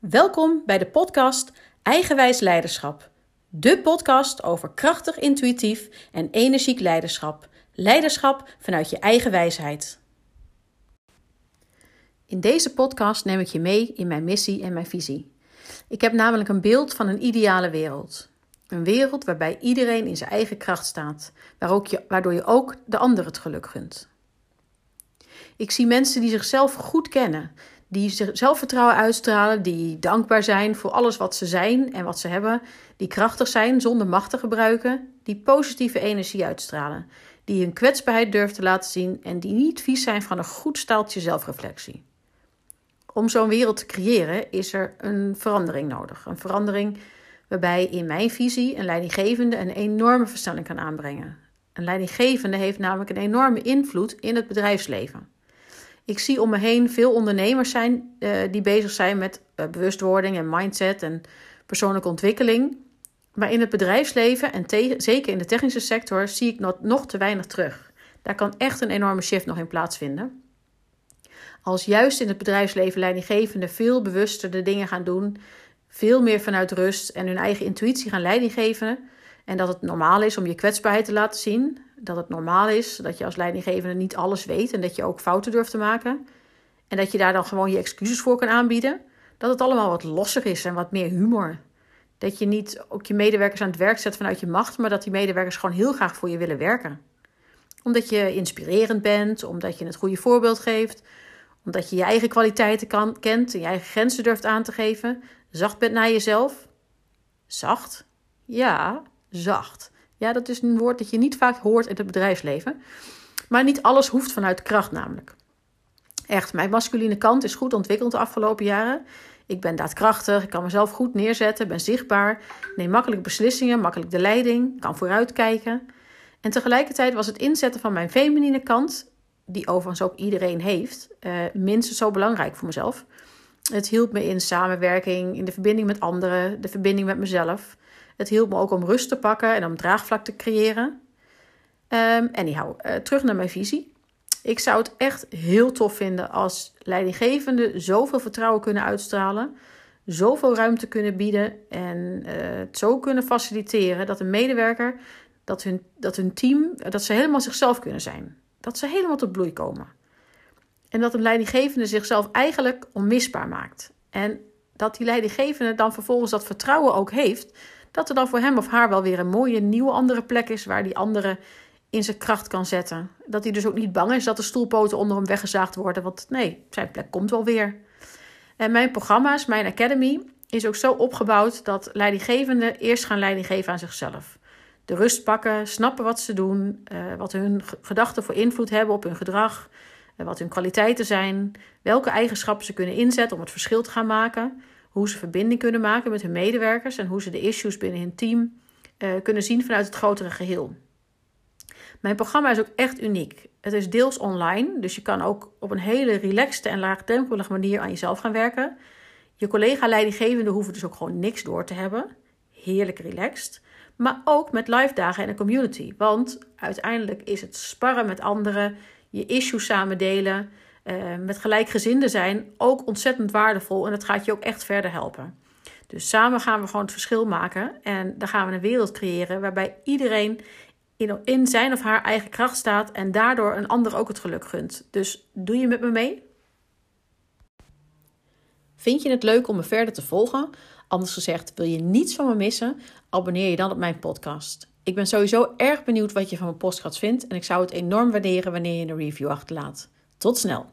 Welkom bij de podcast Eigenwijs Leiderschap. De podcast over krachtig, intuïtief en energiek leiderschap. Leiderschap vanuit je eigen wijsheid. In deze podcast neem ik je mee in mijn missie en mijn visie. Ik heb namelijk een beeld van een ideale wereld. Een wereld waarbij iedereen in zijn eigen kracht staat, waardoor je ook de ander het geluk gunt. Ik zie mensen die zichzelf goed kennen, die zelfvertrouwen uitstralen, die dankbaar zijn voor alles wat ze zijn en wat ze hebben, die krachtig zijn zonder macht te gebruiken, die positieve energie uitstralen, die hun kwetsbaarheid durven te laten zien en die niet vies zijn van een goed staaltje zelfreflectie. Om zo'n wereld te creëren is er een verandering nodig. Een verandering waarbij in mijn visie een leidinggevende een enorme versnelling kan aanbrengen. Een leidinggevende heeft namelijk een enorme invloed in het bedrijfsleven. Ik zie om me heen veel ondernemers zijn uh, die bezig zijn met uh, bewustwording en mindset en persoonlijke ontwikkeling. Maar in het bedrijfsleven en zeker in de technische sector zie ik nog, nog te weinig terug. Daar kan echt een enorme shift nog in plaatsvinden. Als juist in het bedrijfsleven leidinggevenden veel bewuster de dingen gaan doen, veel meer vanuit rust en hun eigen intuïtie gaan leiding geven. En dat het normaal is om je kwetsbaarheid te laten zien, dat het normaal is dat je als leidinggevende niet alles weet en dat je ook fouten durft te maken. En dat je daar dan gewoon je excuses voor kan aanbieden. Dat het allemaal wat losser is en wat meer humor. Dat je niet ook je medewerkers aan het werk zet vanuit je macht, maar dat die medewerkers gewoon heel graag voor je willen werken. Omdat je inspirerend bent, omdat je het goede voorbeeld geeft, omdat je je eigen kwaliteiten kan, kent en je eigen grenzen durft aan te geven. Zacht bent naar jezelf. Zacht? Ja, zacht. Ja, dat is een woord dat je niet vaak hoort in het bedrijfsleven. Maar niet alles hoeft vanuit kracht namelijk. Echt, mijn masculine kant is goed ontwikkeld de afgelopen jaren. Ik ben daadkrachtig, ik kan mezelf goed neerzetten, ben zichtbaar, neem makkelijk beslissingen, makkelijk de leiding, kan vooruitkijken. En tegelijkertijd was het inzetten van mijn feminine kant, die overigens ook iedereen heeft, uh, minstens zo belangrijk voor mezelf. Het hielp me in samenwerking, in de verbinding met anderen, de verbinding met mezelf. Het hielp me ook om rust te pakken en om draagvlak te creëren. Um, anyhow, uh, terug naar mijn visie. Ik zou het echt heel tof vinden als leidinggevenden zoveel vertrouwen kunnen uitstralen, zoveel ruimte kunnen bieden en uh, het zo kunnen faciliteren dat een medewerker, dat hun, dat hun team, dat ze helemaal zichzelf kunnen zijn. Dat ze helemaal tot bloei komen. En dat een leidinggevende zichzelf eigenlijk onmisbaar maakt. En dat die leidinggevende dan vervolgens dat vertrouwen ook heeft dat er dan voor hem of haar wel weer een mooie nieuwe andere plek is waar die andere in zijn kracht kan zetten. Dat hij dus ook niet bang is dat de stoelpoten onder hem weggezaagd worden, want nee, zijn plek komt wel weer. En mijn programma's, mijn academy, is ook zo opgebouwd dat leidinggevenden eerst gaan leiding geven aan zichzelf. De rust pakken, snappen wat ze doen, uh, wat hun gedachten voor invloed hebben op hun gedrag, uh, wat hun kwaliteiten zijn, welke eigenschappen ze kunnen inzetten om het verschil te gaan maken hoe ze verbinding kunnen maken met hun medewerkers en hoe ze de issues binnen hun team uh, kunnen zien vanuit het grotere geheel. Mijn programma is ook echt uniek. Het is deels online, dus je kan ook op een hele relaxte en laagdrempelige manier aan jezelf gaan werken. Je collega-leidinggevenden hoeven dus ook gewoon niks door te hebben. Heerlijk relaxed. Maar ook met live dagen en een community. Want uiteindelijk is het sparren met anderen, je issues samen delen, uh, met gelijkgezinden zijn ook ontzettend waardevol. En dat gaat je ook echt verder helpen. Dus samen gaan we gewoon het verschil maken. En dan gaan we een wereld creëren waarbij iedereen in, zijn of haar eigen kracht staat. En daardoor een ander ook het geluk gunt. Dus doe je met me mee? Vind je het leuk om me verder te volgen? Anders gezegd, wil je niets van me missen? Abonneer je dan op mijn podcast. Ik ben sowieso erg benieuwd wat je van mijn podcast vindt en ik zou het enorm waarderen wanneer je een review achterlaat. Tot snel!